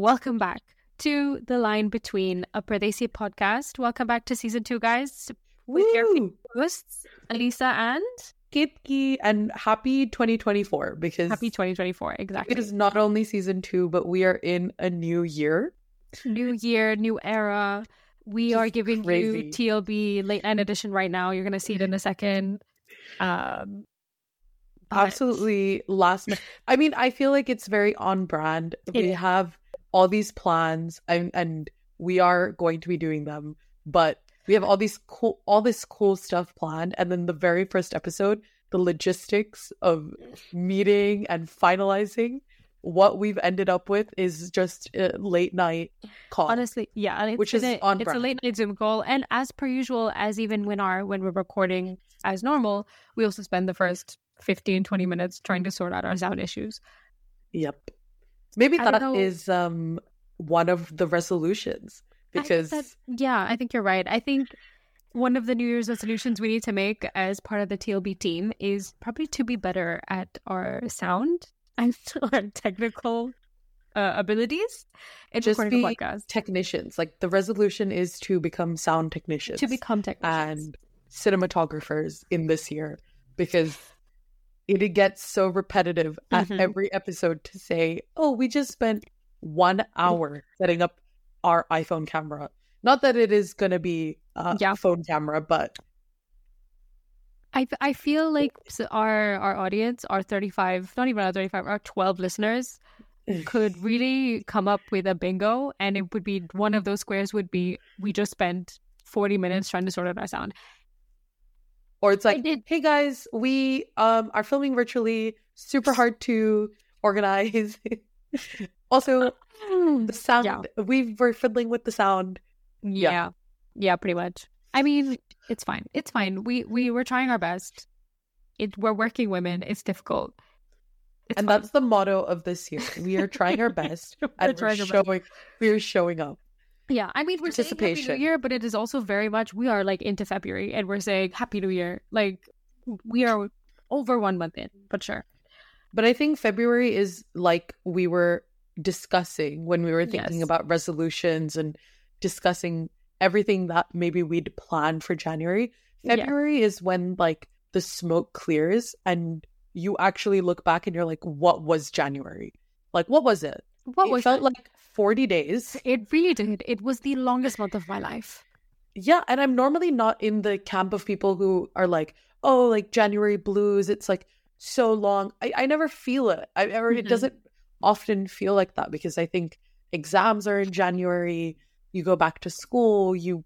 welcome back to The Line Between a Pardesi podcast. Welcome back to season two, guys, with Woo! your hosts, Aleesa and Ketki and happy 2024 because happy 2024. Exactly. it is not only season two, but we are in a new year. new year, new era. We Just are giving crazy. you TLB late night edition right now. You're gonna see it in a second. Um, but- Absolutely last. I mean, I feel like it's very on brand. It we is. have all these plans and, and we are going to be doing them, but we have all these cool all this cool stuff planned and then the very first episode, the logistics of meeting and finalizing what we've ended up with is just a late night call. honestly, yeah, Which is a, on it's a late night Zoom call, and as per usual, as even when our when we're recording as normal, we also spend the first 15, 20 minutes trying to sort out our sound issues. Yep. Maybe I that is um one of the resolutions I because that- yeah, I think you're right. I think one of the New Year's resolutions we need to make as part of the TLB team is probably to be better at our sound and our technical uh, abilities in Just be podcast. technicians. Like the resolution is to become sound technicians To become technicians. and cinematographers in this year because it gets so repetitive at Mhm. every episode to say, "Oh, we just spent one hour setting up our iPhone camera." Not that it is going to be a Yeah. phone camera, but I, I feel like our our audience, our 35, not even our 35, our 12 listeners could really come up with a bingo and it would be one of those squares would be we just spent 40 minutes trying to sort out our sound. Or it's like, "Hey guys, we um are filming virtually. Super hard to organize." also, the sound Yeah. we were fiddling with the sound. Yeah. Yeah, pretty much. I mean, it's fine. It's fine. We we were trying our best. It we're working women. It's difficult. It's and fine. that's the motto of this year. We are trying our best and we're our best. showing we're showing up. Yeah, I mean, we're saying Happy New Year, but it is also very much we are like into February, and we're saying Happy New Year. Like we are over one month in, but sure. But I think February is like we were discussing when we were thinking Yes. about resolutions and discussing everything that maybe we'd planned for January. Yeah. February is when like the smoke clears and you actually look back and you're like, what was January? Like, what was it? What it was felt it? like 40 days. It really did. It was the longest month of my life. Yeah, and I'm normally not in the camp of people who are like, oh, like January blues. It's like so long. I, I never feel it. I or it Mhm. doesn't often feel like that because I think exams are in January. You go back to school. You,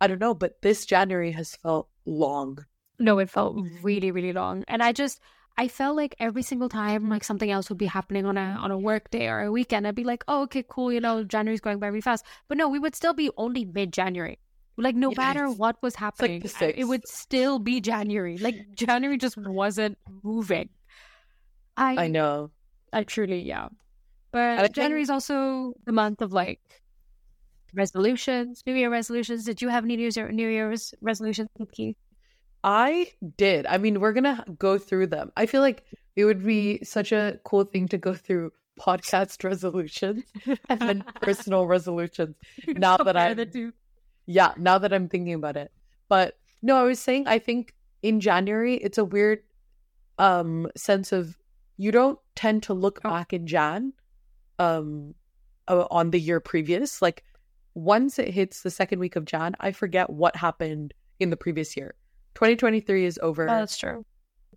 I don't know, but this January has felt long. No, it felt really, really long. And I just I felt like every single time like something else would be happening on a on a work day or a weekend, I'd be like, Oh, okay, cool, you know, January's going by really fast. But no, we would still be only mid January. Like no matter what was happening, I- it would still be January. Like January just wasn't moving. I I know. I truly, yeah. But think- January is also the month of like resolutions, New Year resolutions. Did you have any New Year's New Year's resolutions, Ketki? I did. I mean, we're gonna go through them. I feel like it would be such a cool thing to go through podcast resolutions and then personal resolutions. Now that I- Yeah, now that I'm thinking about it. But no, I was saying I think in January it's a weird um sense of you don't tend to look Oh. back in Jan um on the year previous. Like once it hits the second week of Jan, I forget what happened in the previous year. 2023 is over. Oh, that's true.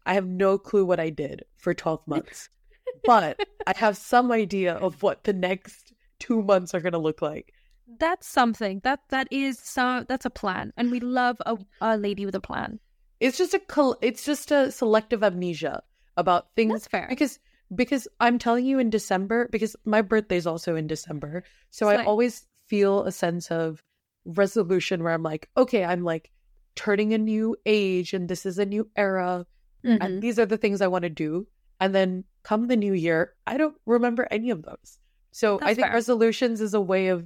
I have no clue what I did for 12 months, but I have some idea of what the next two months are going to look like. That's something. That that is some. That's a plan, and we love a, a lady with a plan. It's just a it's just a selective amnesia about things That's fair. because because I'm telling you in December because my birthday's also in December. So I always feel a sense of resolution where I'm like, okay, I'm like turning a new age and this is a new era Mm-hmm. and these are the things I want to do. And then come the new year, I don't remember any of those. So I think fair. resolutions is a way of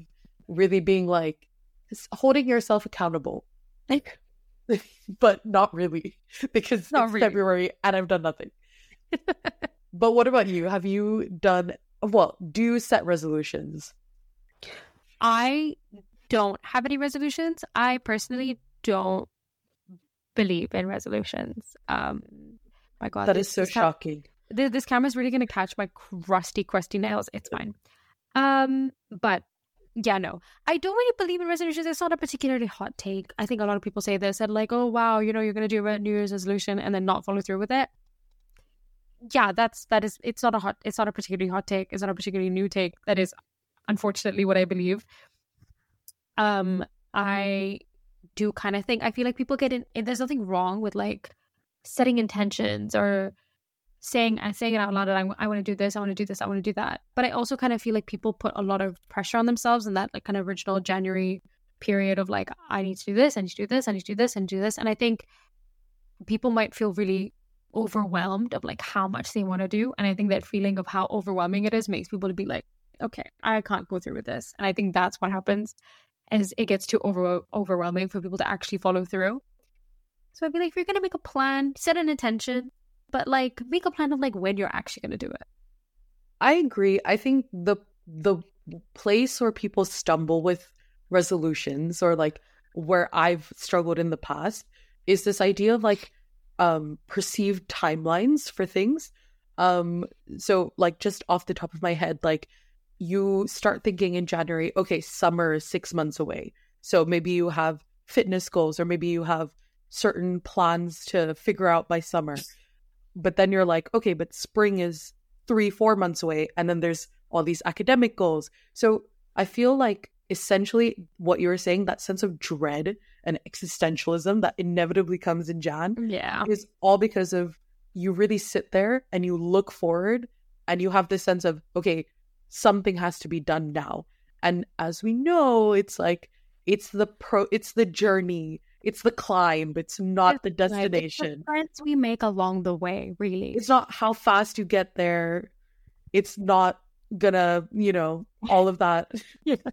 really being like holding yourself accountable, Like but not really because Not it's really. February and I've done nothing. but what about you? Have you done well? Do you set resolutions? I don't have any resolutions. I personally don't believe in resolutions. Um, my God, that is so shocking. This, this camera is really going to catch my crusty, crusty nails. It's fine. Um, but yeah, no, I don't really believe in resolutions. It's not a particularly hot take. I think a lot of people say this and like, oh wow, you know, you're going to do a New Year's resolution and then not follow through with it. Yeah, that's that is. It's not a hot. It's not a particularly hot take. It's not a particularly new take. That is, unfortunately, what I believe. Um, I do kind of think I feel like people get in. Eh, there's nothing wrong with like setting intentions or saying and saying it out loud. And I, I want to do this. I want to do this. I want to do that. But I also kind of feel like people put a lot of pressure on themselves in that like kind of original January period of like I need to do this. I need to do this. I need to do this and do this. And I think people might feel really overwhelmed of like how much they want to do. And I think that feeling of how overwhelming it is makes people to be like, okay, I can't go through with this. And I think that's what happens as it gets too over- overwhelming for people to actually follow through. So I'd be like if you're going to make a plan, set an intention, but like make a plan of like when you're actually going to do it. I agree. I think the the place where people stumble with resolutions or like where I've struggled in the past is this idea of like um perceived timelines for things. Um so like just off the top of my head like you start thinking in January, okay, summer is 6 months away. So maybe you have fitness goals or maybe you have certain plans to figure out by summer but then you're like, okay, but spring is three, four months away. And then there's all these academic goals. So I feel like essentially what you were saying, that sense of dread and existentialism that inevitably comes in Jan, yeah, is all because of you really sit there and you look forward and you have this sense of, okay, something has to be done now. And as we know, it's like it's the pro it's the journey it's the climb it's not it's the destination it's the friends we make along the way really. It's not how fast you get there. It's not gonna you know all of that. Yeah.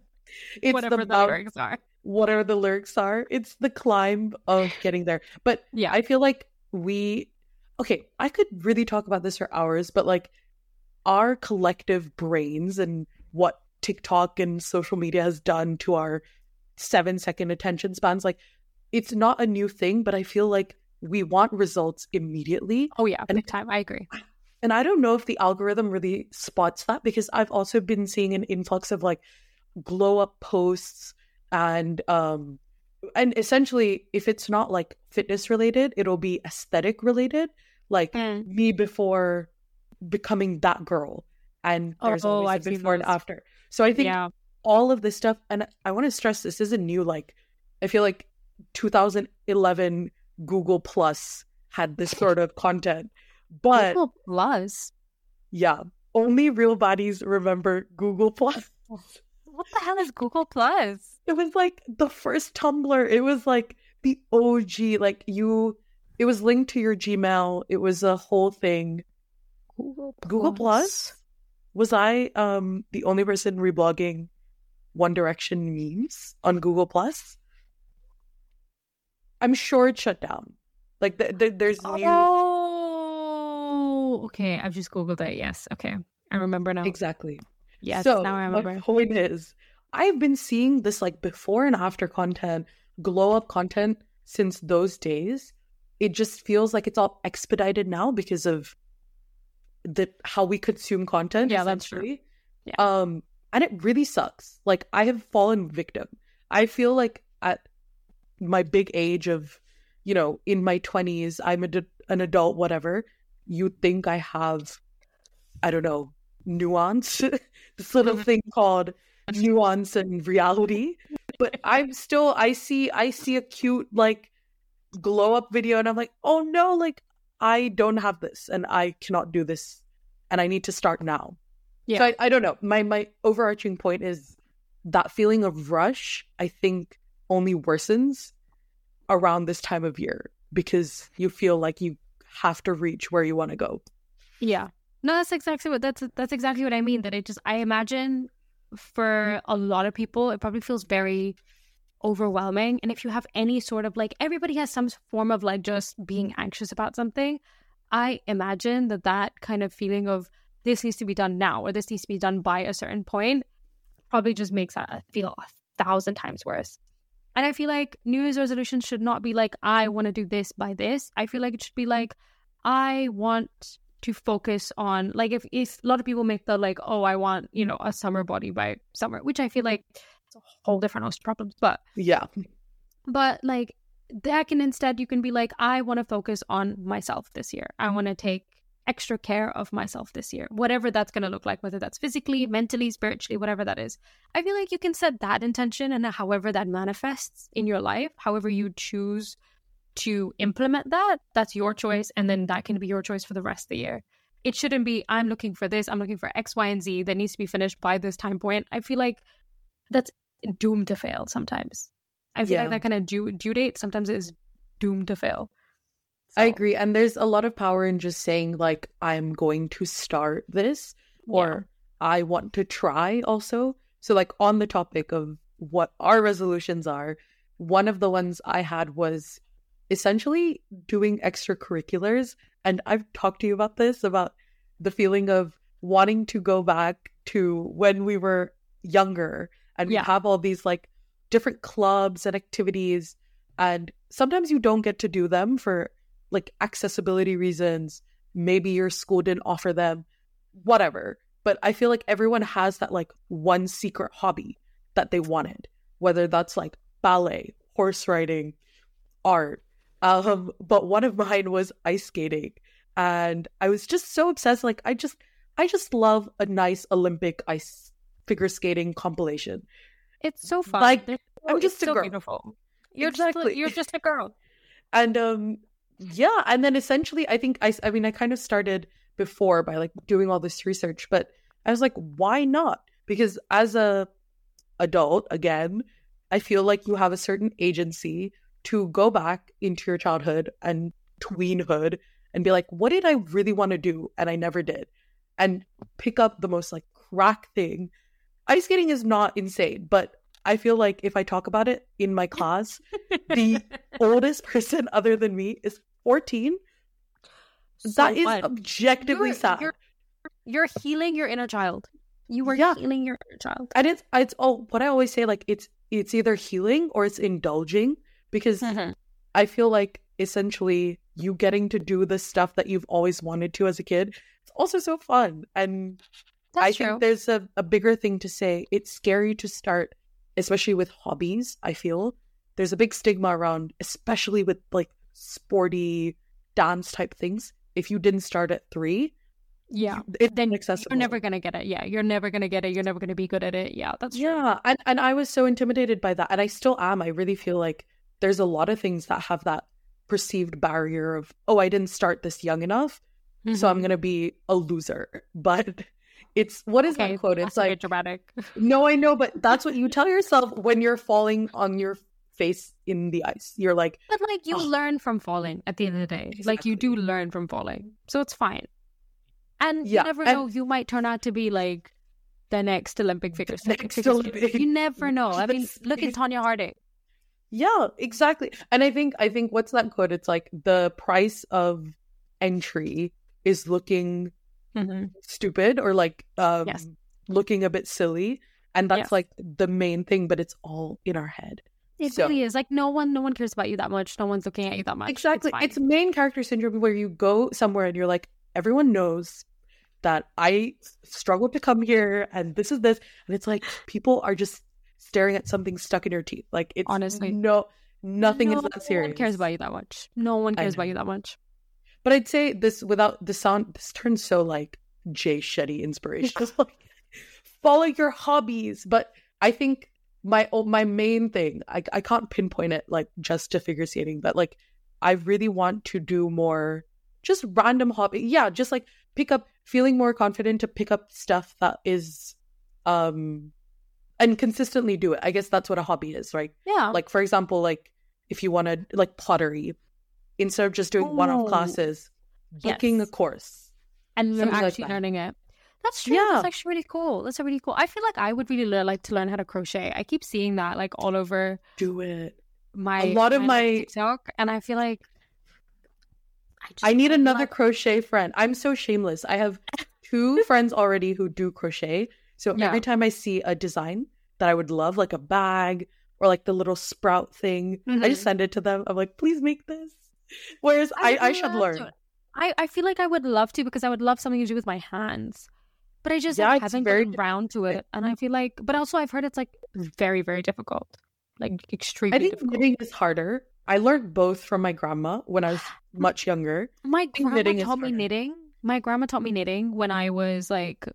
It's whatever the, the lyrics are. whatever the lyrics are it's the climb of getting there. But yeah. I feel like we okay i could really talk about this for hours but like our collective brains and what tiktok and social media has done to our seven second attention spans like it's not a new thing, but I feel like we want results immediately. Oh yeah, and time. I agree. And I don't know if the algorithm really spots that because I've also been seeing an influx of like glow up posts and um and essentially if it's not like fitness related, it'll be aesthetic related, like mm. me before becoming that girl. And there's oh, always a before and after. So I think yeah. all of this stuff and I want to stress this isn't new like I feel like 2011 Google Plus had this sort of content. But Google Plus? Yeah. Only real bodies remember Google Plus. What the hell is Google Plus? It was like the first Tumblr. It was like the OG. Like you, it was linked to your Gmail. It was a whole thing. Google Plus. Google Plus. Was I um the only person reblogging One Direction memes on Google Plus? I'm sure it shut down. Like the, the, there's new. Oh, okay. I've just googled it. Yes. Okay, I remember now. Exactly. Yes. So now I remember. My point is, I've been seeing this like before and after content, glow up content since those days. It just feels like it's all expedited now because of the how we consume content. Yeah, that's true. Yeah. Um, and it really sucks. Like I have fallen victim. I feel like at my big age of, you know, in my 20s, I'm a, an adult, whatever, you think I have, I don't know, nuance, this little mm-hmm. thing called nuance and reality. But I'm still, I see, I see a cute, like, glow up video and I'm like, oh no, like, I don't have this and I cannot do this and I need to start now. Yeah. So I, I don't know. My my overarching point is that feeling of rush, I think only worsens around this time of year because you feel like you have to reach where you want to go. Yeah. No, that's exactly what that's that's exactly what I mean. That it just I imagine for mm-hmm. a lot of people it probably feels very overwhelming. And if you have any sort of like everybody has some form of like just being anxious about something, I imagine that that kind of feeling of this needs to be done now or this needs to be done by a certain point probably just makes that feel a thousand times worse. And I feel like New Year's resolutions should not be like, I want to do this by this. I feel like it should be like, I want to focus on, like, if, if a lot of people make the like, oh, I want, you know, a summer body by summer, which I feel like it's a whole different host of problems. But Yeah. but like that can instead you can be like i want to focus on myself this year. I mm-hmm. want to take extra care of myself this year. Whatever that's going to look like whether that's physically mentally spiritually whatever that is. I feel like you can set that intention and however that manifests in your life however you choose to implement that that's your choice and then that can be your choice for the rest of the year. It shouldn't be i'm looking for this i'm looking for x y and z that needs to be finished by this time point. I feel like that's doomed to fail sometimes I feel Yeah. like that kind of due, due date sometimes is doomed to fail. I agree. And there's a lot of power in just saying, like, I'm going to start this or I want to try also. So, like, on the topic of what our resolutions are, one of the ones I had was essentially doing extracurriculars. And I've talked to you about this about the feeling of wanting to go back to when we were younger and we Yeah. have all these like different clubs and activities. And sometimes you don't get to do them for like accessibility reasons. Maybe your school didn't offer them, whatever. But I feel like everyone has that like one secret hobby that they wanted, whether that's like ballet, horse riding, art. Um, but one of mine was ice skating. And I was just so obsessed. Like I just I just love a nice Olympic ice figure skating compilation. it's so fun. Like, They're I'm it's just a so girl. beautiful. You're Exactly. just you're just a girl. and um yeah and then essentially i think i i mean i kind of started before by like doing all this research but i was like why not because as a adult again i feel like you have a certain agency to go back into your childhood and tweenhood and be like what did i really want to do and i never did and pick up the most like crack thing ice skating is not insane but i feel like if i talk about it in my class the oldest person other than me is 14 So that is fun. objectively You're- sad You're, you're healing your inner child. You are Yeah. healing your inner child. and it's it's oh what i always say like it's it's either healing or it's indulging because Mhm. i feel like essentially you getting to do the stuff that you've always wanted to as a kid it's also so fun and That's i true. think there's a, a bigger thing to say it's scary to start especially with hobbies i feel there's a big stigma around especially with like sporty dance type things if you didn't start at three yeah. it's Then inaccessible You're never gonna get it. Yeah, you're never gonna get it. You're never gonna be good at it. Yeah, that's true. Yeah, and and I was so intimidated by that, and I still am. I really feel like there's a lot of things that have that perceived barrier of, oh, I didn't start this young enough, so I'm Mhm. gonna be a loser. But it's what is okay, that quote? It's like, dramatic. no, I know, but that's what you tell yourself when you're falling on your face in the ice. You're like, But like you Ugh. learn from falling at the end of the day. Like you do learn from falling. So it's fine. And Yeah, you never and- know, you might turn out to be like the next Olympic figure next figure. Olympic- You never know. I mean, look at Tonya Harding. yeah, exactly. And I think I think what's that quote? It's like the price of entry is looking stupid or like um Yes. looking a bit silly and that's Yes. like the main thing but it's all in our head It So- really is. Like no one no one cares about you that much. No one's looking at you that much. exactly fine. it's, main character syndrome where you go somewhere and you're like everyone knows that i struggled to come here and this is this and it's like people are just staring at something stuck in your teeth like it's Honestly. no nothing no is that serious one cares about you that much. No one cares about you that much. But i'd say this without the sound this turns so like jay shetty inspiration like follow your hobbies. But i think my oh, my main thing I, I can't pinpoint it like just to figure skating but like i really want to do more just random hobby yeah just like pick up feeling more confident to pick up stuff that is um and consistently do it. I guess that's what a hobby is right? Yeah. like for example like if you want to like pottery instead of just doing one-off Oh, classes booking yes. a course and like actually that. learning it. That's true. Yeah. That's actually really cool. That's really cool. I feel like I would really le- like to learn how to crochet. I keep seeing that like all over do it my A lot of like, my- TikTok, and I feel like I, just I need another like- crochet friend. I'm so shameless. I have two friends already who do crochet. So Yeah. every time I see a design that I would love, like a bag or like the little sprout thing, I just Mhm. send it to them. I'm like, please make this. Whereas I, would I, should learn. to. I, I feel like I would love to because I would love something to do with my hands. But I just Yeah, like, haven't very around to it. And I feel like, but also I've heard it's like very, very difficult. Like extremely I think difficult. knitting is harder. I learned both from my grandma when I was much younger. My grandma knitting taught me harder. knitting. My grandma taught me knitting when I was like,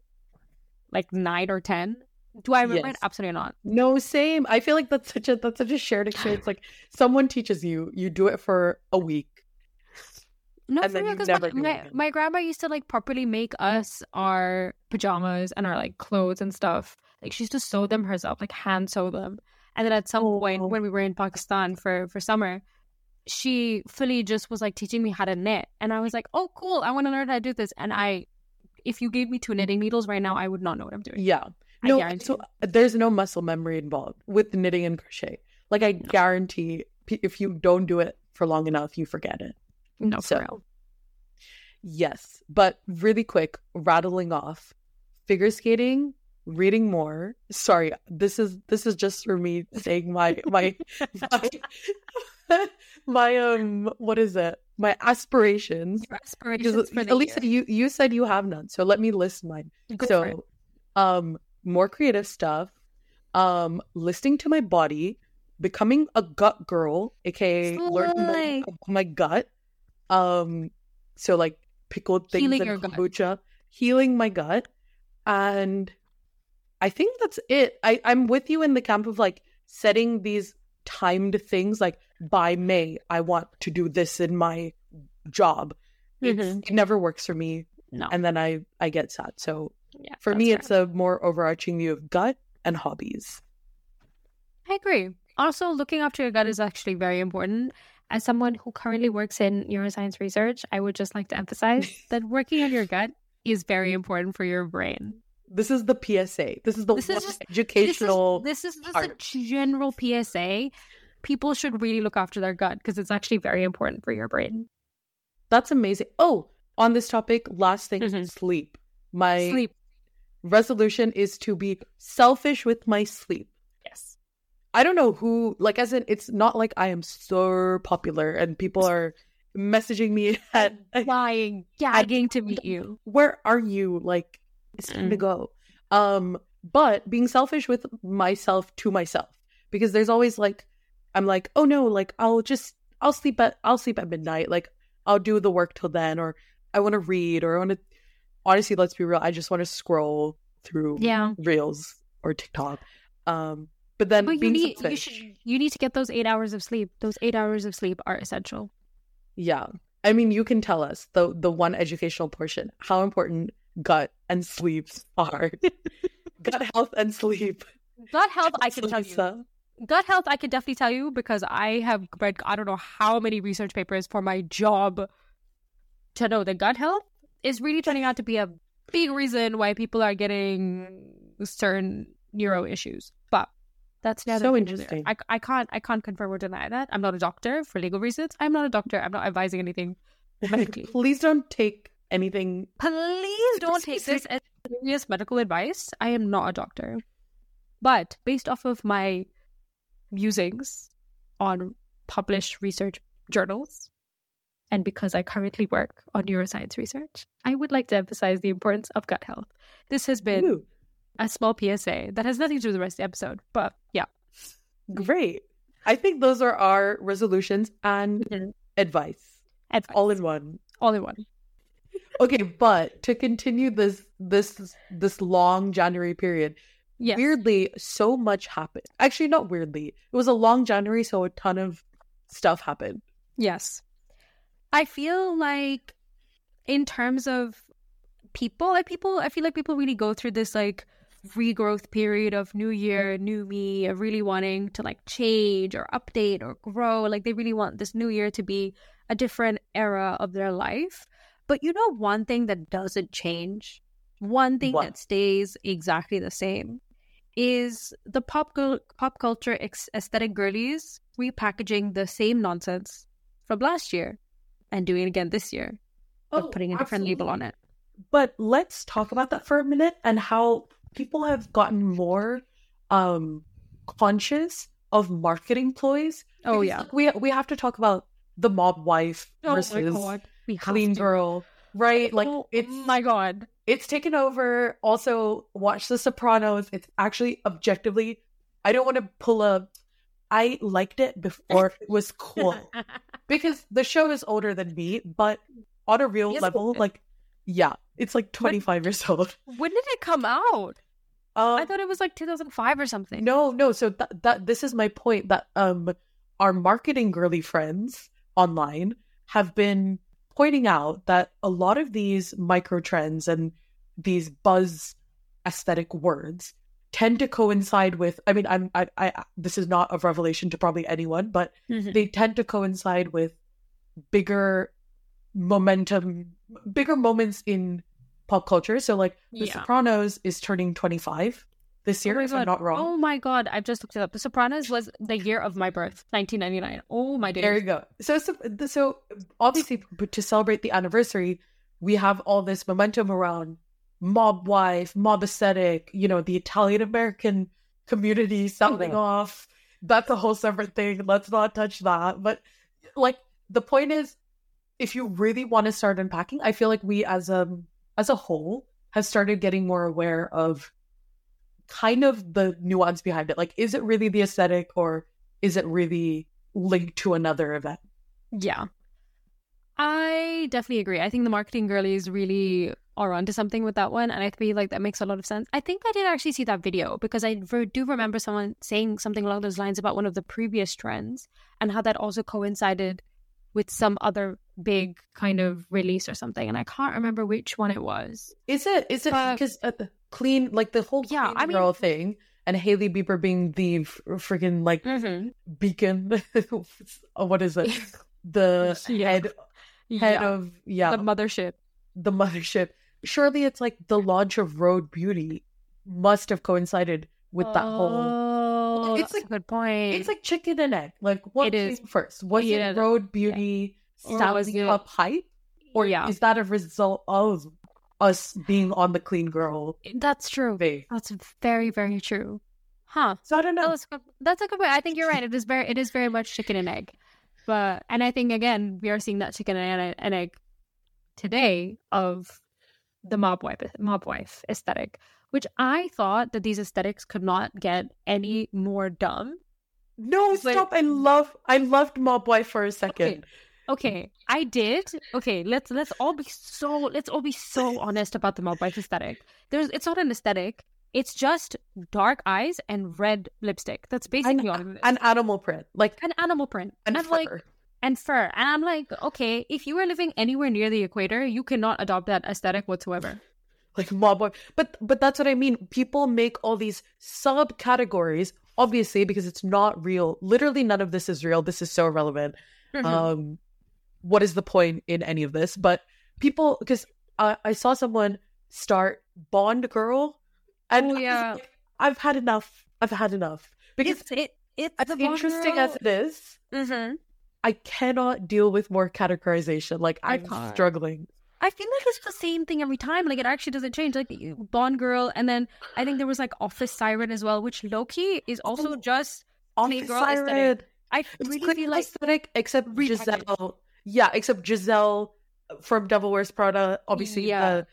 like nine or ten. Do I remember Yes. it? Absolutely not. No, same. I feel like that's such a that's such a shared experience. Like someone teaches you, you do it for a week. No, And for real, because my, my, my grandma used to like properly make us our pajamas and our like clothes and stuff. Like she used to sew them herself, like hand sew them. And then at some point Oh. when we were in Pakistan for for summer, she fully just was like teaching me how to knit, and I was like, "Oh, cool! I want to learn how to do this." And I, if you gave me two knitting needles right now, I would not know what I'm doing. Yeah. No, so there's no muscle memory involved with knitting and crochet. Like I No. guarantee if you don't do it for long enough, you forget it. no, for so- real. Yes, but really quick, rattling off. Figure skating, reading more. Sorry, this is this is just for me saying my my my, my um what is it? My aspirations. Your Because aspirations for the Aleesa, year. you you said you have none, so let me list mine. Go for so, um, more creative stuff. Um, listening to my body, becoming a gut girl, aka learning my gut. Um, so like pickled things Healing and your gut. kombucha, healing my gut, and I think that's it. I I'm with you in the camp of like setting these timed things. Like by May, I want to do this in my job. Mhm. It never works for me, No, and then I I get sad. So yeah, for me, fair. it's a more overarching view of gut and hobbies. I agree. Also, looking after your gut is actually very important. As someone who currently works in neuroscience research, I would just like to emphasize that working on your gut is very important for your brain. This is the PSA. This is the This is just- educational. This is, this is just a general PSA. People should really look after their gut because it's actually very important for your brain. That's amazing. Oh, on this topic, last thing, Mhm. sleep. My Sleep. Resolution is to be selfish with my sleep. Yes. I don't know who, like, as in, it's not like I am so popular and people are messaging me at, Flying, gagging to meet you. where are you? Like, it's time to Mm. go. Um, but being selfish with myself to myself because there's always like, I'm like, oh no, like I'll just, I'll sleep at, I'll sleep at midnight. Like I'll do the work till then, or I want to read, or I want to. Honestly, let's be real. I just want to scroll through Yeah. reels or TikTok. Um, but then But you need you should you need to get those eight hours of sleep. Those eight hours of sleep are essential. Yeah. I mean, you can tell us the the one educational portion how important gut and sleep are. gut health and sleep. Gut health, I can tell you. Gut health, I can definitely tell you because I have read I don't know how many research papers for my job to know that gut health is really turning out to be a big reason why people are getting certain neuro issues. But that's neither So here nor there. interesting. I, I can't I can't confirm or deny that. I'm not a doctor for legal reasons. I'm not a doctor. I'm not advising anything medically. Please don't take anything. Please don't take this as serious medical advice. I am not a doctor. But based off of my musings on published research journals, and because I currently work on neuroscience research, I would like to emphasize the importance of gut health. This has been Ooh, a small PSA that has nothing to do with the rest of the episode, but yeah. great. I think those are our resolutions and Mhm. advice Advice. all in one. all in one. Okay, but to continue this this this long January period, Yes. weirdly, so much happened. Actually, not weirdly. It was a long January, so a ton of stuff happened. Yes. I feel like in terms of people, like people I feel like people really go through this like regrowth period of new year, new me, of really wanting to like change or update or grow. Like they really want this new year to be a different era of their life. But you know one thing that doesn't change, one thing What? that stays exactly the same is the pop pop culture ex- aesthetic girlies repackaging the same nonsense from last year and doing it again this year, but Oh, putting a different label on it. But let's talk about that for a minute and how people have gotten more um conscious of marketing ploys. Oh Because, yeah. like, we we have to talk about the mob wife Oh versus. Clean to. girl, right? Like oh it's my god. it's taken over. Also, watch The Sopranos. It's actually objectively, I don't want to pull a. I liked it before it was cool because the show is older than me, but on a real Yes, level, like, yeah, it's like 25 years old. when did it come out? Um, I thought it was like 2005 or something. no, no. So that that this is my point that um our marketing girly friends online have been pointing out that a lot of these micro trends and these buzz aesthetic words tend to coincide with i mean i'm I, I this is not a revelation to probably anyone but Mhm. they tend to coincide with bigger momentum bigger moments in pop culture so like the Yeah. sopranos is turning 25 this Oh year my if i'm not wrong Oh my god, I've just looked it up. The Sopranos was the year of my birth, 1999. Oh my days. There you go. So, so, so obviously, but to celebrate the anniversary, we have all this momentum around mob wife, mob aesthetic. You know, the Italian American community sounding Mhm. off. That's a whole separate thing. Let's not touch that. But like, the point is, if you really want to start unpacking, I feel like we as a as a whole have started getting more aware of kind of the nuance behind it. Like, is it really the aesthetic or is it really linked to another event? Yeah. I definitely agree. I think the marketing girlies really are onto something with that one. And I feel like that makes a lot of sense. I think I did actually see that video because I do remember someone saying something along those lines about one of the previous trends and how that also coincided with some other big kind of release or something. And I can't remember which one it was. Is it? Is it because uh, clean, like the whole Yeah, clean I mean- girl thing, and Hailey Bieber being the f- freaking like Mm-hmm. beacon? what is it? The Yeah. head head Yeah. of yeah The mothership. the mothership. Surely it's like the launch of Rhode Beauty must have coincided with that whole. Oh, It's like- a good point. It's like chicken and egg. Like what It is. came first? Was Yeah. it Rhode Beauty selling was it- up hype, or yeah, is that a result of us being on the clean girl that's true. That's very, very true. Huh. So I don't know. That's a good, that's a good point. I think you're right. It is very it is very much chicken and egg. But and I think again we are seeing that chicken and, and egg today of the mob wife mob wife aesthetic, which I thought that these aesthetics could not get any more dumb. No, But- stop! I love, I loved Mob Wife for a second. Okay, I did. Okay, let's let's all be so let's all be so honest about the mob wife aesthetic. There's it's not an aesthetic. It's just dark eyes and red lipstick. That's basically all of it. An animal print, like An animal print. and And, like and fur. And I'm like, okay, if you are living anywhere near the equator, you cannot adopt that aesthetic whatsoever. like Mob Wife. But but that's what I mean. People make all these subcategories, obviously, because it's not real. Literally, none of this is real. This is so irrelevant. Mm-hmm. Um, what is the point in any of this? But people, because I, I saw someone start Bond Girl, and Oh, yeah. like, I've had enough. I've had enough because it's it it's as interesting as it is. hmm I cannot deal with more categorization. Like I'm struggling. I feel like it's the same thing every time. Like it actually doesn't change. Like Bond girl, and then I think there was like Office Siren as well, which lowkey is also Oh, just. Office girl aesthetic. Siren. I It's really feel like aesthetic, except repackaged. Giselle. Yeah, except Giselle from Devil Wears Prada. Obviously, Yeah. the,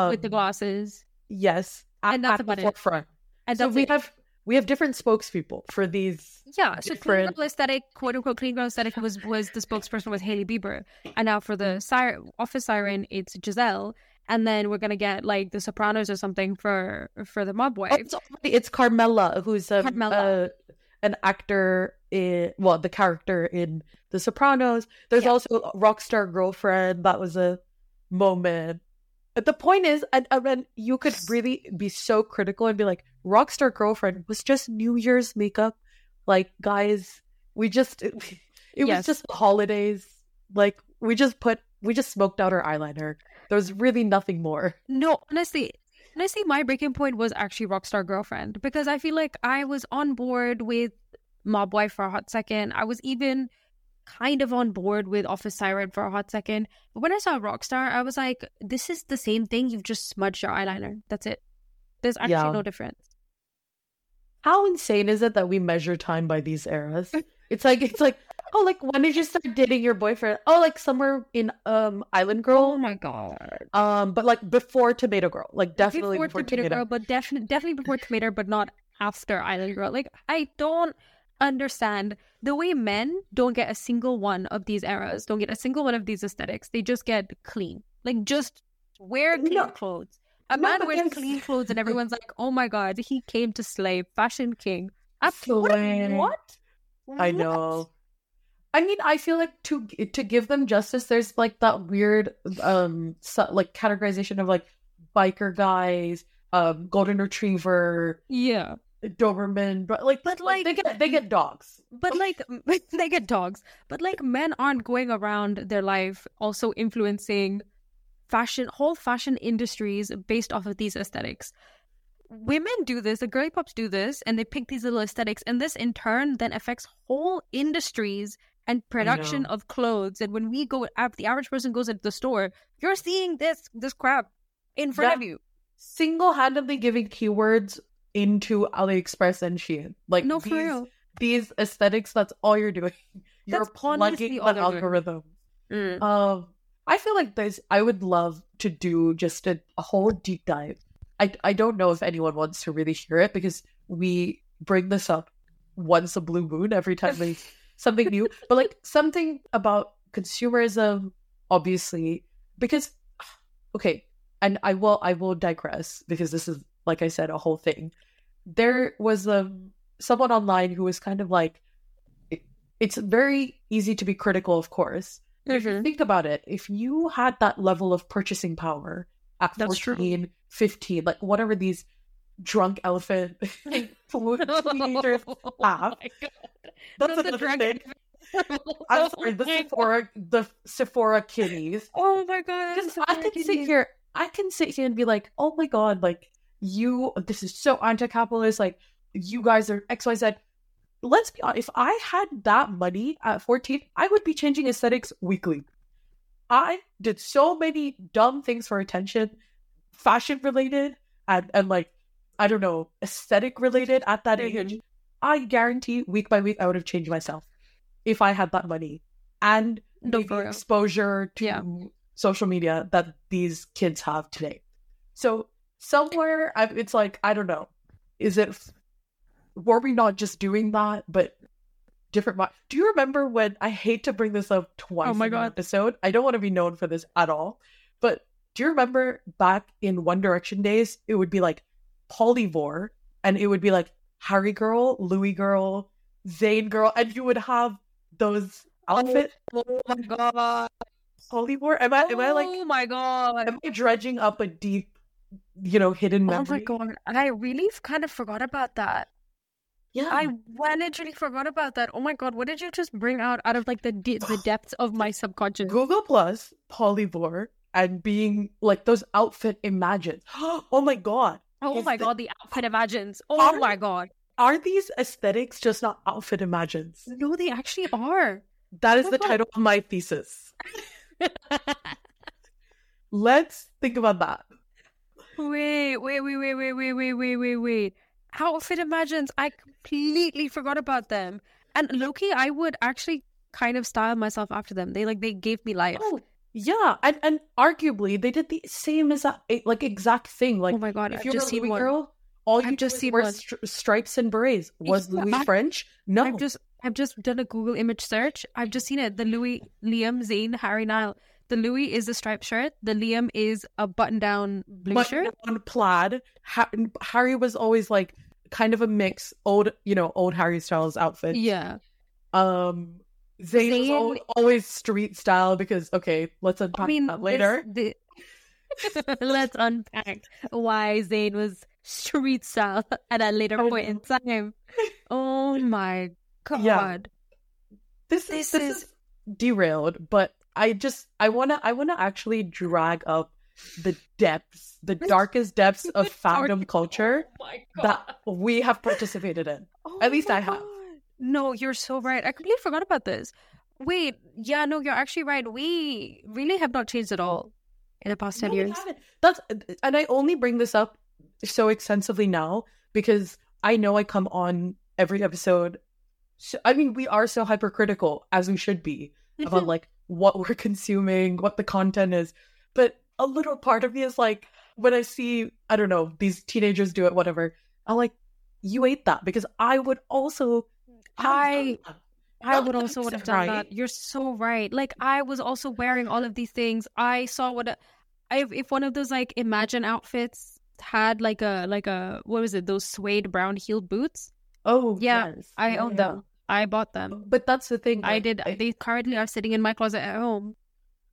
um, with the glasses, yes, at, And that's at the about it. forefront. and So we it. have we have different spokespeople for these. Yeah, so clean girl aesthetic, quote unquote clean girl aesthetic was was the spokesperson was Hailey Bieber, and now for the siren, office siren, it's Giselle, and then we're gonna get like the Sopranos or something for for the mob Oh, wife. it's, already- it's Carmela, who's um, Carmela. Uh, an actor in well, the character in The Sopranos. There's Yeah. also Rockstar Girlfriend. That was a moment. But the point is, and, and you could really be so critical and be like, Rockstar Girlfriend was just New Year's makeup. Like, guys, we just it, it Yes. was just holidays. Like, we just put we just smoked out our eyeliner. There was really nothing more. No, honestly, honestly, my breaking point was actually Rockstar Girlfriend because I feel like I was on board with Mob Wife for a hot second. I was even kind of on board with Office Siren for a hot second. But when I saw Rockstar, I was like, this is the same thing. You've just smudged your eyeliner. That's it. There's actually Yeah. no difference. How insane is it that we measure time by these eras? It's like it's like oh like when did you start dating your boyfriend? Oh like somewhere in um Island Girl. Oh my god. Um but like before Tomato Girl. Like definitely before, before, Tomato, Tomato. Girl, but definitely definitely before Tomato, but not after Island Girl. Like I don't understand the way men don't get a single one of these eras, don't get a single one of these aesthetics. They just get clean, like just wear clean No. clothes. A No, man wears there's- clean clothes, and everyone's like, "Oh my god, he came to slay, fashion king." Absolutely. Slay. What? I What? know. I mean, I feel like to to give them justice, there's like that weird um so, like categorization of like biker guys, um golden retriever, Yeah, Doberman, but like But, like, they get they get dogs. but like they get dogs, but like men aren't going around their life also influencing fashion, whole fashion industries based off of these aesthetics. Women do this, the girly pops do this, and they pick these little aesthetics, and this in turn then affects whole industries and production of clothes. And when we go, the average person goes into the store, you're seeing this this crap in front Yeah. of you. Single handedly giving keywords into AliExpress and Shein. Like No, for these, real. these aesthetics, that's all you're doing. You're That's plugging an algorithm. Mm. Um, I feel like this. I would love to do just a, a whole deep dive. I I don't know if anyone wants to really hear it because we bring this up once a blue moon every time there's something new. But like something about consumerism, obviously, because okay, and I will I will digress because this is like I said a whole thing. There was um someone online who was kind of like, it, it's very easy to be critical, of course. Mhm. think about it, if you had that level of purchasing power at That's true. 15, like whatever these drunk elephant teenagers Oh have, that's the another drunk thing. I'm sorry, the Oh Sephora, the Sephora kitties. Oh my god! Just, I can sit here, I can sit here and be like, oh my god, like you, this is so anti-capitalist. Like you guys are X, Y, Z. Let's be honest. If I had that money at 14, I would be changing aesthetics weekly. I did so many dumb things for attention, fashion related, and and like I don't know, aesthetic related at that Mhm. age. I guarantee week by week I would have changed myself if I had that money and No, real. exposure to Yeah. social media that these kids have today. So somewhere I, it's like I don't know, is it were we not just doing that, but different? mi- Do you remember when I hate to bring this up twice Oh my in God. episode? I don't want to be known for this at all, but do you remember back in One Direction days? It would be like Polyvore, and it would be like Harry Girl, Louis Girl, Zayn Girl, and you would have those outfits. Oh my god! Polyvore? Am I am I like Oh my god! am I dredging up a deep, you know, hidden memory. Oh my god! And I really kind of forgot about that. Yeah. I I literally forgot about that. Oh my god! What did you just bring out out of like the de- the depths of my subconscious? Google Plus, Polyvore, and being like those outfit imagines. Oh my god. Oh Is my the- god! The outfit imagines. Oh Are- my god! Are these aesthetics just not outfit imagines? No, they actually are. That is Oh the God. title of my thesis. Let's think about that. Wait, wait, wait, wait, wait, wait, wait, wait, wait, wait. Outfit imagines. I completely forgot about them. And lowkey, I would actually kind of style myself after them. They like they gave me life. Oh, yeah, and and arguably they did the same uh, exact like exact thing. Like oh my god, if I've you're just a Louis one. girl, all you I've just seen wear one. stripes and berets. Was Yeah, Louis I- French? No. I've just I've just done a Google image search. I've just seen it. The Louis, Liam, Zayn, Harry, Niall. The Louis is the striped shirt. The Liam is a button-down blue shirt. on plaid. Ha- Harry was always like kind of a mix, old you know, old Harry Styles outfit. Yeah. Um, Zayn, was Zayn- al- always street style because okay, let's unpack I mean, that later. this- the- Let's unpack why Zayn was street style at a later point in time. Oh my god. Yeah. This, this this is- is derailed, but I just I wanna I wanna actually drag up the depths, the darkest depths of fandom culture Oh that we have participated in. Oh At least I have. God. No, you're so right. I completely forgot about this. Wait, yeah, no, you're actually right. We really have not changed at all in the past 10 No, years. That's and I only bring this up so extensively now because I know I come on every episode. So, I mean, we are so hypercritical as we should be about like what we're consuming, what the content is. But a little part of me is like, when I see, I don't know, these teenagers do it, whatever, I'm like, you ate that because I would also. I I would also would have done that. You're so right. Like I was also wearing all of these things. I saw what I if one of those like Imagine outfits had like a like a what was it? Those suede brown heeled boots. Oh, Yeah, yes. I Yeah, own yeah. them. I bought them. But that's the thing. I like, did. They currently are sitting in my closet at home.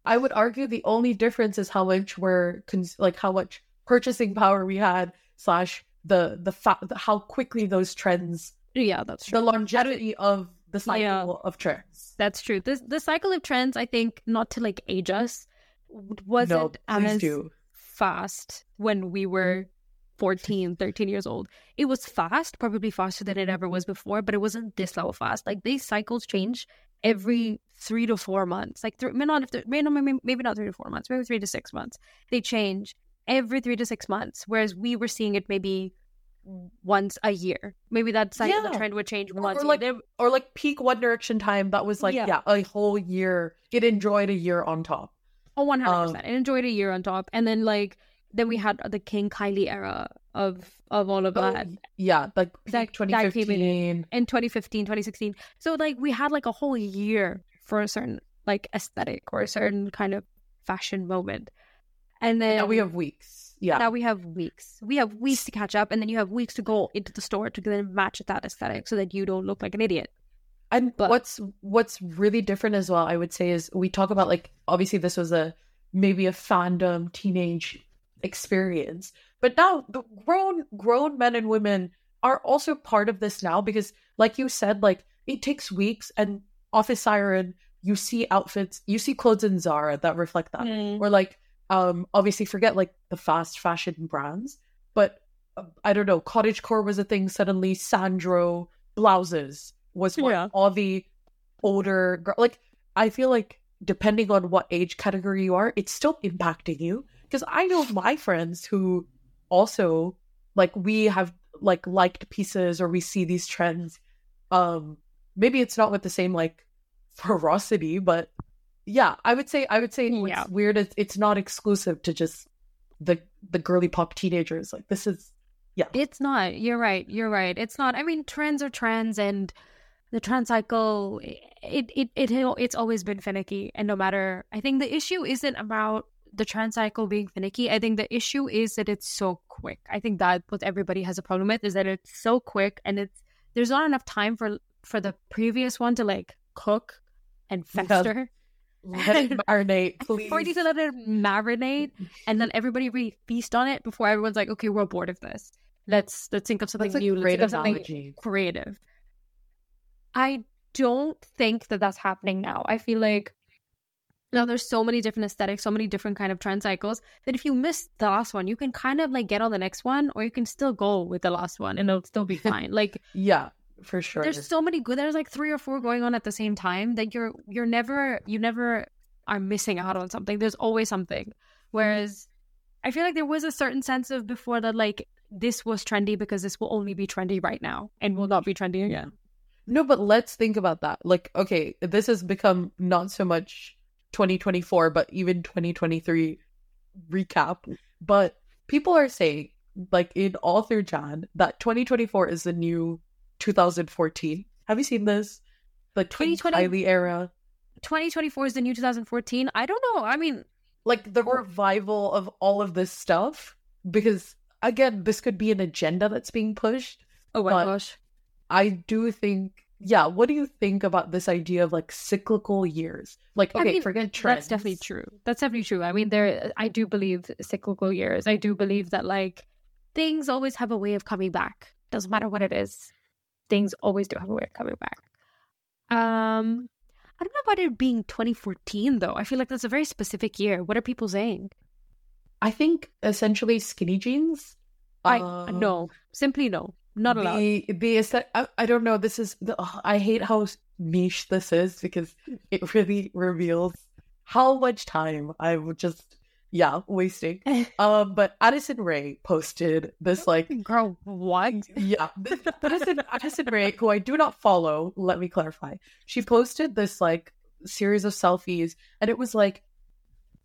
I would argue the only difference is how much we're cons- like how much purchasing power we had slash the the fa- the- how quickly those trends Yeah, that's true. the longevity of the cycle Yeah. of trends. That's true. This the cycle of trends. I think not to like age us wasn't no, as do. fast when we were 14 13 years old it was fast probably faster than it ever was before but it wasn't this level fast like these cycles change every three to four months like maybe not if maybe, maybe not three to four months maybe three to six months they change every three to six months whereas we were seeing it maybe once a year maybe that cycle the Yeah. trend would change once or a like- Or like peak One Direction time, that was like Yeah. yeah, a whole year. It enjoyed a year on top. Oh, one hundred Um, percent. I enjoyed a year on top, and then like then we had the King Kylie era of of all of Oh, that yeah, like That- peak that came in 2015. in 2015, 2016. So like we had like a whole year for a certain like aesthetic or a certain kind of fashion moment, and then Now we have weeks. Yeah, now we have weeks. We have weeks to catch up, and then you have weeks to go into the store to then match that aesthetic so that you don't look like an idiot. And But- what's what's really different as well, I would say, is we talk about like obviously this was a maybe a fandom teenage experience, but now the grown grown men and women are also part of this now because, like you said, like it takes weeks. And Office Siren, you see outfits, you see clothes in Zara that reflect that, or like um obviously forget like the fast fashion brands, but uh, I don't know, cottage core was a thing. Suddenly, Sandro blouses was what Yeah. all the older girl like i feel like depending on what age category you are it's still impacting you because i know my friends who also like we have like liked pieces or we see these trends um maybe it's not with the same like ferocity but yeah i would say i would say what's Yeah. weird is it's not exclusive to just the the girly pop teenagers like this is yeah. It's not. You're right. You're right. It's not. I mean, trends are trends, and the trend cycle, it it it it's always been finicky. And no matter, I think the issue isn't about the trend cycle being finicky. I think the issue is that it's so quick. I think that what everybody has a problem with is that it's so quick, and it's there's not enough time for for the previous one to like cook and fester. let it marinate please For you to let it marinate and then everybody really feast on it before everyone's like, okay, we're bored of this. Let's let's think of something That's new. Let's think of something analogy. creative. I don't think that that's happening now. I feel like now there's so many different aesthetics, so many different kind of trend cycles that if you miss the last one, you can kind of like get on the next one, or you can still go with the last one and it'll still be fine. like yeah for sure there's so many good. There's like three or four going on at the same time that you're you're never you never are missing out on something. There's always something. Mm-hmm. Whereas I feel like there was a certain sense of before that like this was trendy because this will only be trendy right now and will not be trendy again. No, but let's think about that. Like, okay, this has become not so much 2024, but even 2023 recap. But people are saying, like, in all through Jan, that 2024 is the new 2014. Have you seen this? The 2020 2020 era, 2024 is the new 2014. I don't know. I mean, like the revival of all of this stuff. Because again, this could be an agenda that's being pushed. oh my gosh. I do think, yeah. What do you think about this idea of like cyclical years? Like, I okay, mean, forget trends. That's definitely true. That's definitely true. I mean, there. I do believe cyclical years. I do believe that like things always have a way of coming back. Doesn't matter what it is. Things always do have a way of coming back. Um, I don't know about it being 2014 though. I feel like that's a very specific year. What are people saying? I think essentially skinny jeans. I um, no, simply no, not allowed. The the aesthet- I, I don't know. This is the, I hate how niche this is because it really reveals how much time I would just yeah, wasting. Um, but Addison Rae posted this like Girl, what? yeah, this- Addison Addison Rae, who I do not follow. Let me clarify. She posted this like series of selfies, and it was like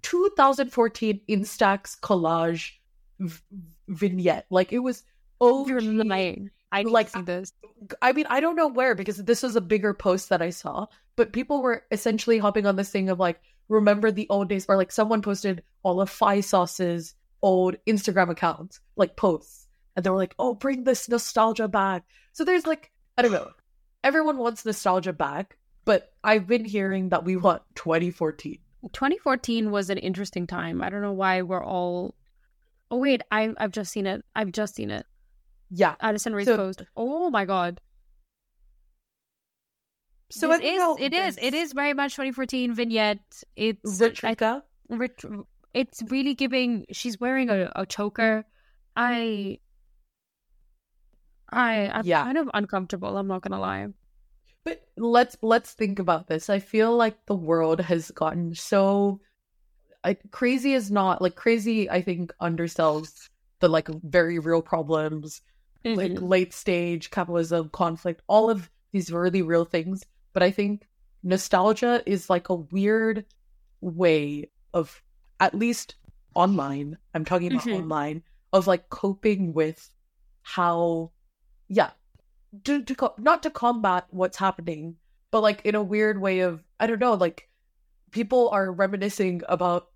2014 Instax collage v- vignette. Like it was oh, You're lying. I Like, see this. I mean, I don't know where because this was a bigger post that I saw, but people were essentially hopping on this thing of like, remember the old days, or like someone posted all of Sauce's old Instagram accounts, like posts, and they were like, oh, bring this nostalgia back. So there's like, I don't know, everyone wants nostalgia back, but I've been hearing that we want 2014. 2014 was an interesting time. I don't know why we're all. Oh wait, I I've just seen it. I've just seen it. Yeah. Addison Rae's So- post. Oh my god. So it is. It is. It is very much 2014 vignette. It's Zitrika. it's really giving. She's wearing a, a choker. I. I I'm Yeah. kind of uncomfortable. I'm not gonna lie. But let's let's think about this. I feel like the world has gotten so I, crazy is not like crazy. I think undersells the like very real problems, like Mhm. late stage capitalism, conflict, all of these really real things. But I think nostalgia is like a weird way of at least online. I'm talking about Mhm. online of like coping with how, yeah, to, to co- not to combat what's happening, but like in a weird way of I don't know, like people are reminiscing about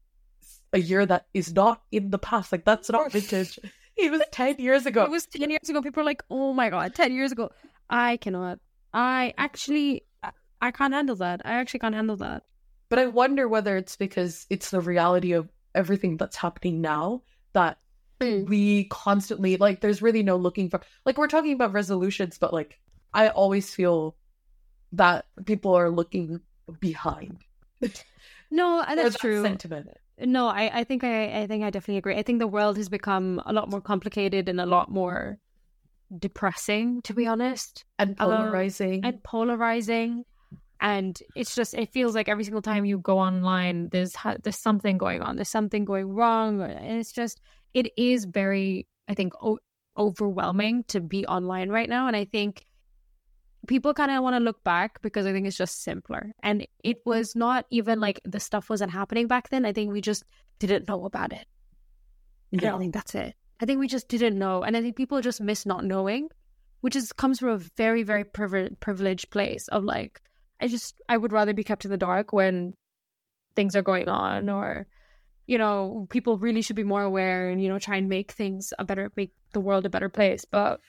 a year that is not in the past. Like that's not vintage. It was ten years ago. It was 10 years ago. People are like, oh my God, 10 years ago. I cannot. I actually, I- can't handle that. I actually can't handle that. But I wonder whether it's because it's the reality of everything that's happening now that mm. we constantly like there's really no looking for like we're talking about resolutions, but like I always feel that people are looking behind. No, that's that true. Sentiment. No, I, I think I, I think I definitely agree. I think the world has become a lot more complicated and a lot more depressing, to be honest, And Um, polarizing. and polarizing. And it's just it feels like every single time you go online, there's ha- there's something going on, there's something going wrong, and it's just it is very I think o- overwhelming to be online right now. And I think people kind of want to look back because I think it's just simpler. And it was not even like the stuff wasn't happening back then. I think we just didn't know about it. Yeah. don't think that's it. I think we just didn't know, and I think people just miss not knowing, which is comes from a very very privi- privileged place of like I just I would rather be kept in the dark when things are going on or you know people really should be more aware and you know try and make things a better make the world a better place. But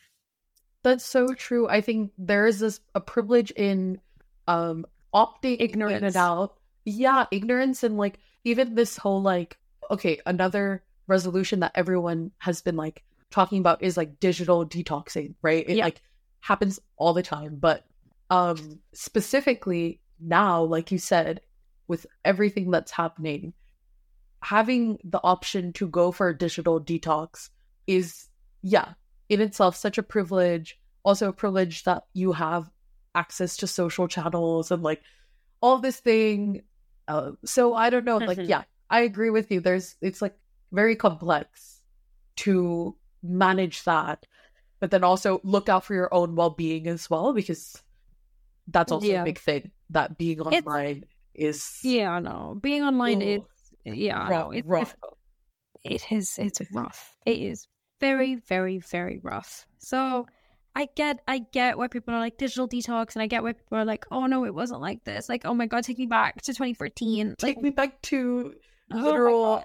That's so true. I think there is this a privilege in um opting in Ignorance. and out. Yeah, ignorance and like even this whole like okay, another resolution that everyone has been like talking about is like digital detoxing, right? It Yeah. like happens all the time, but um specifically now, like you said, with everything that's happening, having the option to go for a digital detox is yeah, in itself such a privilege also a privilege that you have access to social channels and like all this thing uh, so i don't know like Mhm. yeah i agree with you there's it's like very complex to manage that but then also look out for your own well-being as well because that's also Yeah. a big thing that being It's- online is yeah, no, being online is yeah, Rough, no, it's rough. difficult. It is it's rough. It is Mm-hmm. very, very, very rough. So I get I get why people are like digital detox and I get why people are like, oh no, it wasn't like this. Like, oh my god, take me back to twenty fourteen. Like take me back to oh literal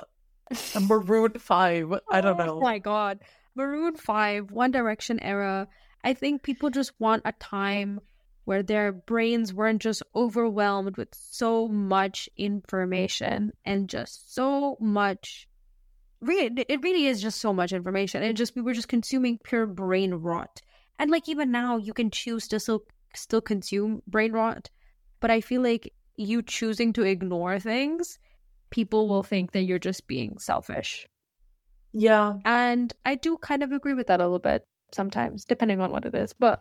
God. maroon 5 i don't oh know Oh my god. Maroon 5, One Direction era. I think people just want a time where their brains weren't just overwhelmed with so much information and just so much really it really is just so much information and just we were just consuming pure brain rot and like even now you can choose to still still consume brain rot but i feel like you choosing to ignore things people will think that you're just being selfish yeah and I do kind of agree with that a little bit sometimes, depending on what it is. But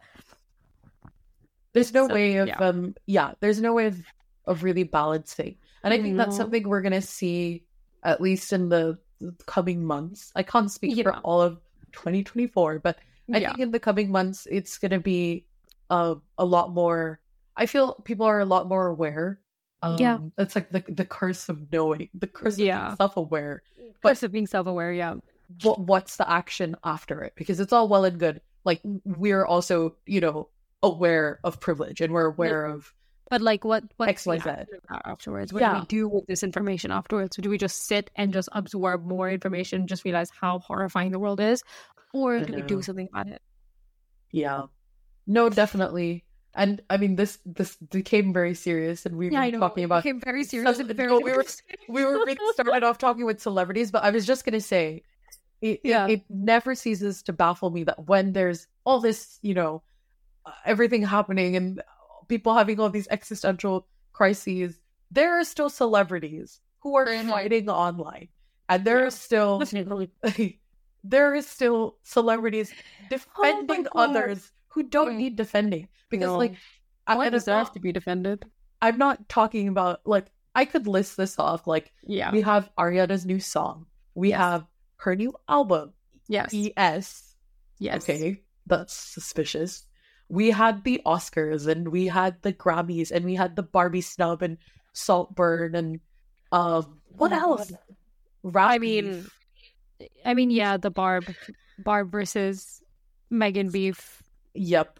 there's no So, way of yeah. um yeah there's no way of, of really balancing and i think that's something we're gonna see at least in the coming months. I can't speak for all of 2024, but I Yeah. think in the coming months it's going to be uh, a lot more. I feel people are a lot more aware. Um, Yeah. it's like the the curse of knowing, the curse Yeah. of self aware. curse of being self aware, yeah. What what's the action after it? Because it's all well and good. Like we're also, you know, aware of privilege and we're aware of But like what what X, Y, Z. have to do afterwards? What do we do with this information afterwards? Do we just sit and just absorb more information, just realize how horrifying the world is? Or do we do something about it? Yeah. No, definitely. And I mean this this became very serious and we Yeah, were talking about became very serious Some- very we were- we were really started off talking with celebrities, but I was just gonna say it, it- Yeah. it, never ceases to baffle me that when there's all this, you know, uh, everything happening and people having all these existential crises, there are still celebrities who are Mhm. fighting online. And there Yeah. are still there is still celebrities defending Oh others who don't Mm. need defending because No. like I, I and it's deserve to be defended. I'm not talking about like I could list this off like Yeah. we have Ariana's new song we Yes. have her new album Yes. yes Yes. okay that's suspicious we had the Oscars and we had the Grammys and we had the Barbie snub and Saltburn and um what Oh else. Rap I mean, beef. I mean, yeah, the Barb, Barb versus Megan Beef. yep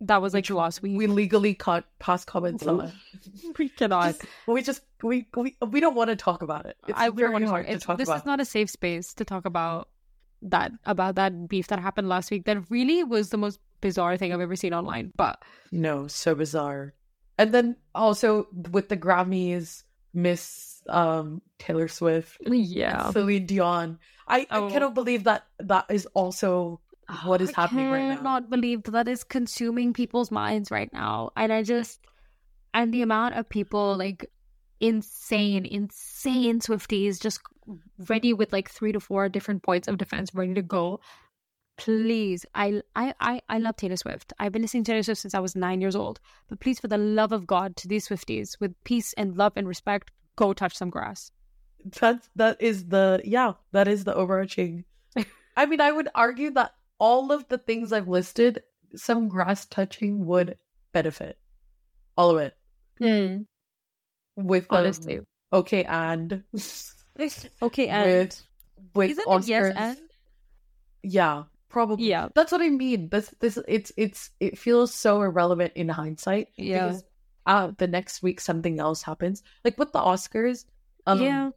That was like last week. we legally can't pass comments on it we cannot. Just- we just we we, we don't want to talk about it. It's I very hard to talk This about. is not a safe space to talk about that about that beef that happened last week. That really was the most bizarre thing I've ever seen online. But No, so bizarre. And then also with the Grammys, Miss um Taylor Swift, yeah, Celine Dion. I, Oh. I cannot believe that that is also what is I happening right now. I cannot believe that that is consuming people's minds right now, and I just and the amount of people like insane, insane Swifties just ready with like three to four different points of defense ready to go. Please, I I I, I love Taylor Swift. I've been listening to Taylor Swift since I was nine years old. But please, for the love of God, to these Swifties, with peace and love and respect, go touch some grass. That's that is the yeah, that is the overarching. I mean, I would argue that all of the things I've listed, some grass touching would benefit. All of it. With um, Honestly, okay, and okay, and with with isn't yes and Yeah, probably. yeah, That's what I mean. This this it's it's it feels so irrelevant in hindsight. Yeah. Because uh the next week something else happens. Like with the Oscars. Um, yeah.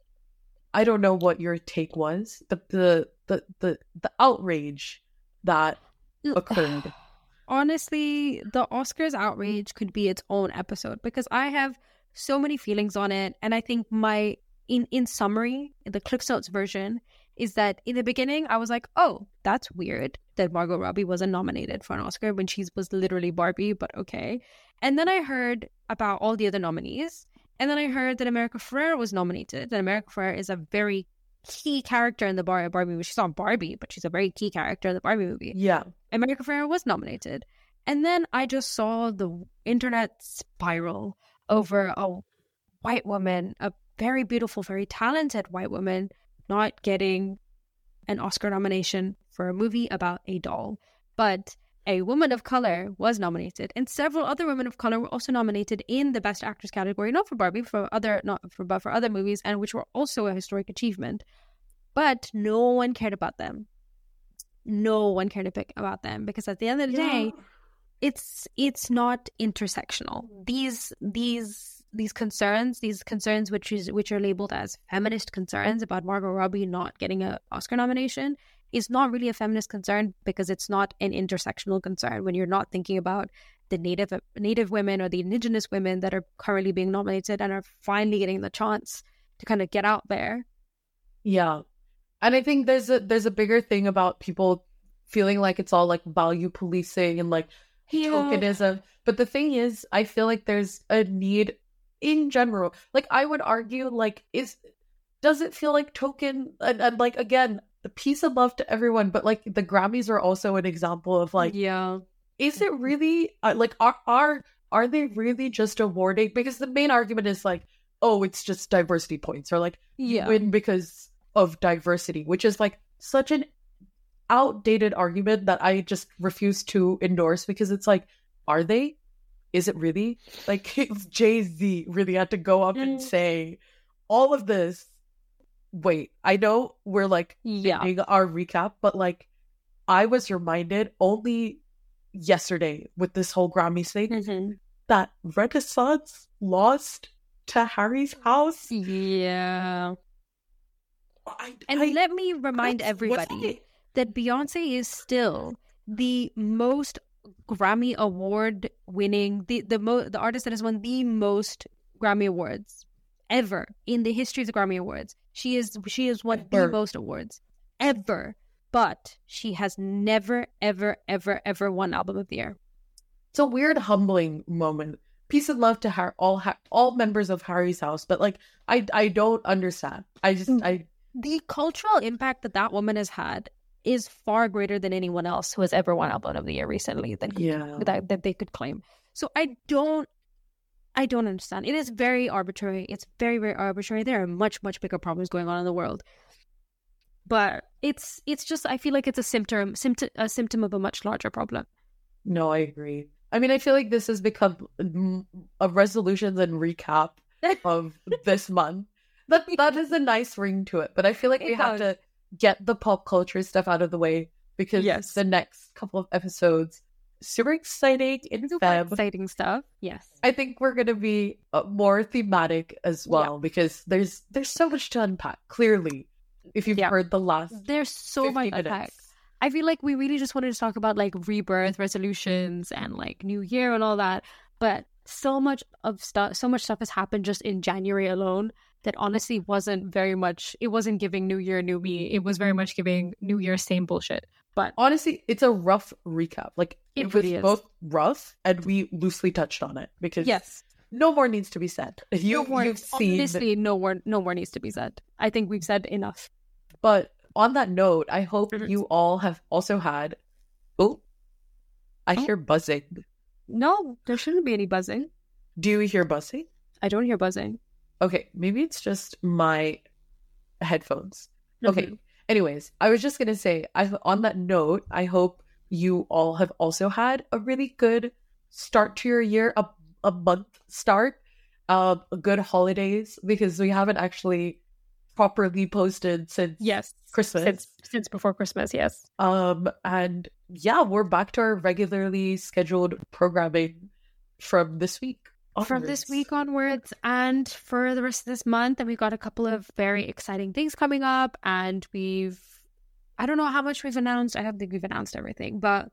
I don't know what your take was. The the the the, the outrage that occurred. honestly, the Oscars outrage could be its own episode because I have so many feelings on it, and I think my in in summary, the Cliff Notes version is that in the beginning I was like, oh, that's weird that Margot Robbie wasn't nominated for an Oscar when she was literally Barbie, but okay. And then I heard about all the other nominees, and then I heard that America Ferrera was nominated. And America Ferrera is a very key character in the Bar- Barbie movie. She's not Barbie, but she's a very key character in the Barbie movie. Yeah. America Ferrera was nominated. And then I just saw the internet spiral over a white woman, a very beautiful, very talented white woman, not getting an Oscar nomination for a movie about a doll. But a woman of color was nominated, and several other women of color were also nominated in the Best Actress category, not for Barbie, for other not for but for other movies, and which were also a historic achievement. But no one cared about them. No one cared a bit about them because at the end of the day, it's it's not intersectional. These these these concerns, these concerns which is which are labeled as feminist concerns about Margot Robbie not getting an Oscar nomination is not really a feminist concern because it's not an intersectional concern when you're not thinking about the native native women or the indigenous women that are currently being nominated and are finally getting the chance to kind of get out there. Yeah. And I think there's a there's a bigger thing about people feeling like it's all like value policing and like Yeah. tokenism. But the thing is, I feel like there's a need in general. Like I would argue, like, is does it feel like token and, and like again, the peace of love to everyone, but like the Grammys are also an example of like yeah, is it really uh, like are are are they really just awarding because the main argument is like oh, it's just diversity points, or like Yeah. win because of diversity, which is like such an outdated argument that I just refuse to endorse because it's like, are they? Is it really? Like, Jay Z really had to go up and Mm. say all of this. Wait, I know we're like Yeah. our recap, but like, I was reminded only yesterday with this whole Grammys thing Mhm. that Renaissance lost to Harry's house. Yeah. I, And I- let me remind everybody that Beyonce is still the most Grammy award winning the the mo- the artist that has won the most Grammy awards ever in the history of the Grammy awards. She is she has won the most awards ever, but she has never ever ever ever won album of the year. it's a weird, humbling moment. Peace and love to Har- all ha- all members of Harry's house, but like I I don't understand. I just Mm. I The cultural impact that that woman has had is far greater than anyone else who has ever won album of the year recently that yeah that, that they could claim. So I don't I don't understand. It is very arbitrary. It's very, very arbitrary. There are much, much bigger problems going on in the world. But it's it's just I feel like it's a symptom symptom a symptom of a much larger problem. no, I agree. I mean, I feel like this has become a resolutions and recap of this month. That that is a nice ring to it, but I feel like we It have to get the pop culture stuff out of the way because Yes. the next couple of episodes super exciting in Super Feb. exciting stuff. Yes. I think we're gonna be uh, more thematic as Yeah. well because there's there's so much to unpack. Clearly, if you've Yeah. heard the last There's so much minutes. attack. I feel like we really just wanted to talk about like rebirth resolutions and like New Year and all that, but so much of stuff, so much stuff has happened just in January alone that honestly wasn't very much. It wasn't giving New Year, New Me. It was very much giving New Year, same bullshit. But honestly, it's a rough recap. Like It it, was really both rough and we loosely touched on it because yes, no more needs to be said. You, no you've seen, Honestly, no more. No more needs to be said. I think we've said enough. but on that note, I hope Mhm. you all have also had. Oh, I Oh. hear buzzing. No, there shouldn't be any buzzing. Do you hear buzzing? I don't hear buzzing. Okay, maybe it's just my headphones. Okay. Mhm. Anyways, I was just gonna say, I on that note, I hope you all have also had a really good start to your year, a a month start, um, good holidays because we haven't actually properly posted since Yes, Christmas. since since before Christmas. Yes. Um, and yeah, we're back to our regularly scheduled programming from this week. From this week onwards and for the rest of this month and we've got a couple of very exciting things coming up and we've i don't know how much we've announced. I don't think we've announced everything but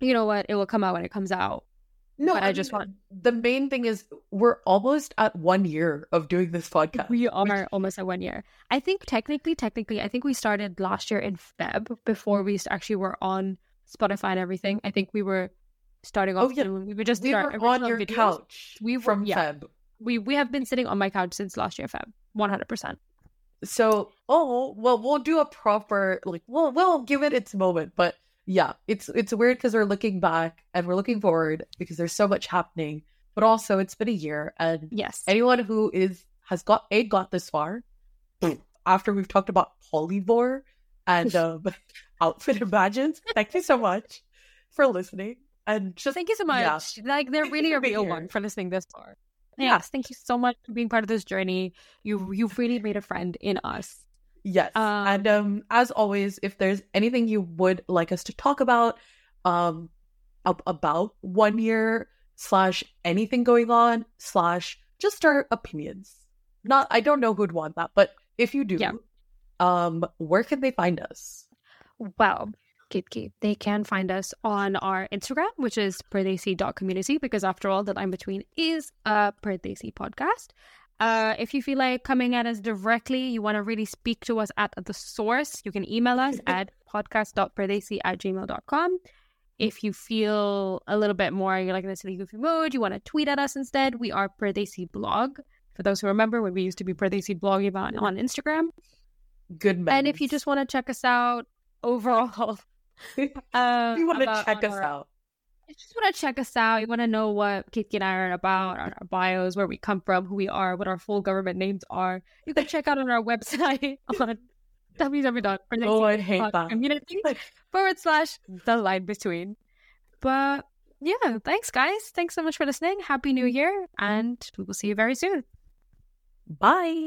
you know what? It will come out when it comes out. No, but I just mean, want- the main thing is we're almost at one year of doing this podcast. we which- are almost at one year. I think technically technically i think we started last year in feb before we actually were on spotify and everything. I think we were starting off Oh, yeah. we were just we were on your videos. couch We were- from yeah. Feb. we we have been sitting on my couch since last year feb 100% So, oh well, we'll do a proper like we'll we'll give it its moment. But yeah, it's it's weird because we're looking back and we're looking forward because there's so much happening. But also, it's been a year, and yes anyone who is has got a got this far after we've talked about polyvore and um, outfit imagines. Thank you so much for listening and just Thank you so yeah. much. Like they're really a real here. one for listening this far. Yeah. Yes, thank you so much for being part of this journey. You you've really made a friend in us. Yes. Um, and um as always, if there's anything you would like us to talk about, um ab- about one year slash anything going on, slash just our opinions. Not I don't know who'd want that, but if you do, Yeah. um, where can they find us? Well, Ketki, they can find us on our Instagram, which is pardesi.community, because after all, the line between is a Pardesi podcast. Uh, if you feel like coming at us directly, you want to really speak to us at the source, you can email us at podcast.pardesi at gmail.com. If you feel a little bit more, you're like in a silly goofy mood, you want to tweet at us instead, we are Pardesi blog. For those who remember when we used to be Pardesi blog on, on Instagram. Good. And if you just want to check us out overall, um, you want to check us our- out. you just want to check us out, you want to know what Kiki and I are about, our, our bios, where we come from, who we are, what our full government names are, you can check out on our website on www.community Oh, I hate that. forward slash the line between. But yeah, thanks guys. Thanks so much for listening. Happy New Year, and we will see you very soon. Bye.